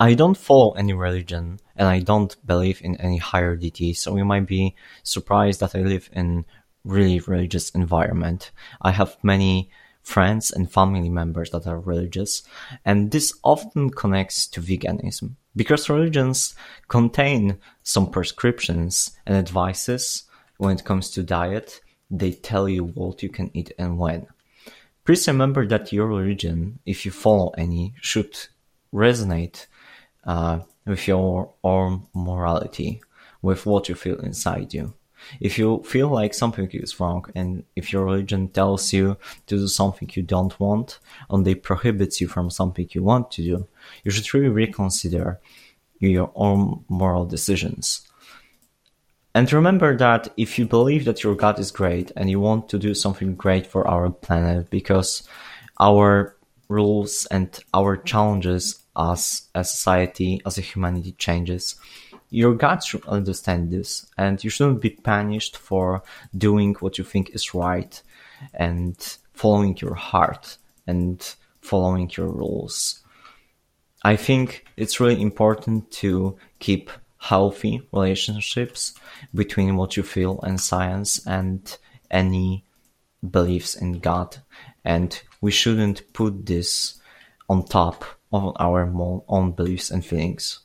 I don't follow any religion and I don't believe in any higher deity, so you might be surprised that I live in really religious environment. I have many friends and family members that are religious, and this often connects to veganism because religions contain some prescriptions and advices when it comes to diet. They tell you what you can eat and when. Please remember that your religion, if you follow any, should resonate Uh, with your own morality, with what you feel inside you. If you feel like something is wrong and if your religion tells you to do something you don't want and they prohibits you from something you want to do, you should really reconsider your own moral decisions. And remember that if you believe that your God is great and you want to do something great for our planet because our rules and our challenges as a society, as a humanity changes, your God should understand this and you shouldn't be punished for doing what you think is right and following your heart and following your rules. I think it's really important to keep healthy relationships between what you feel and science and any beliefs in God. And we shouldn't put this on top of our own beliefs and feelings.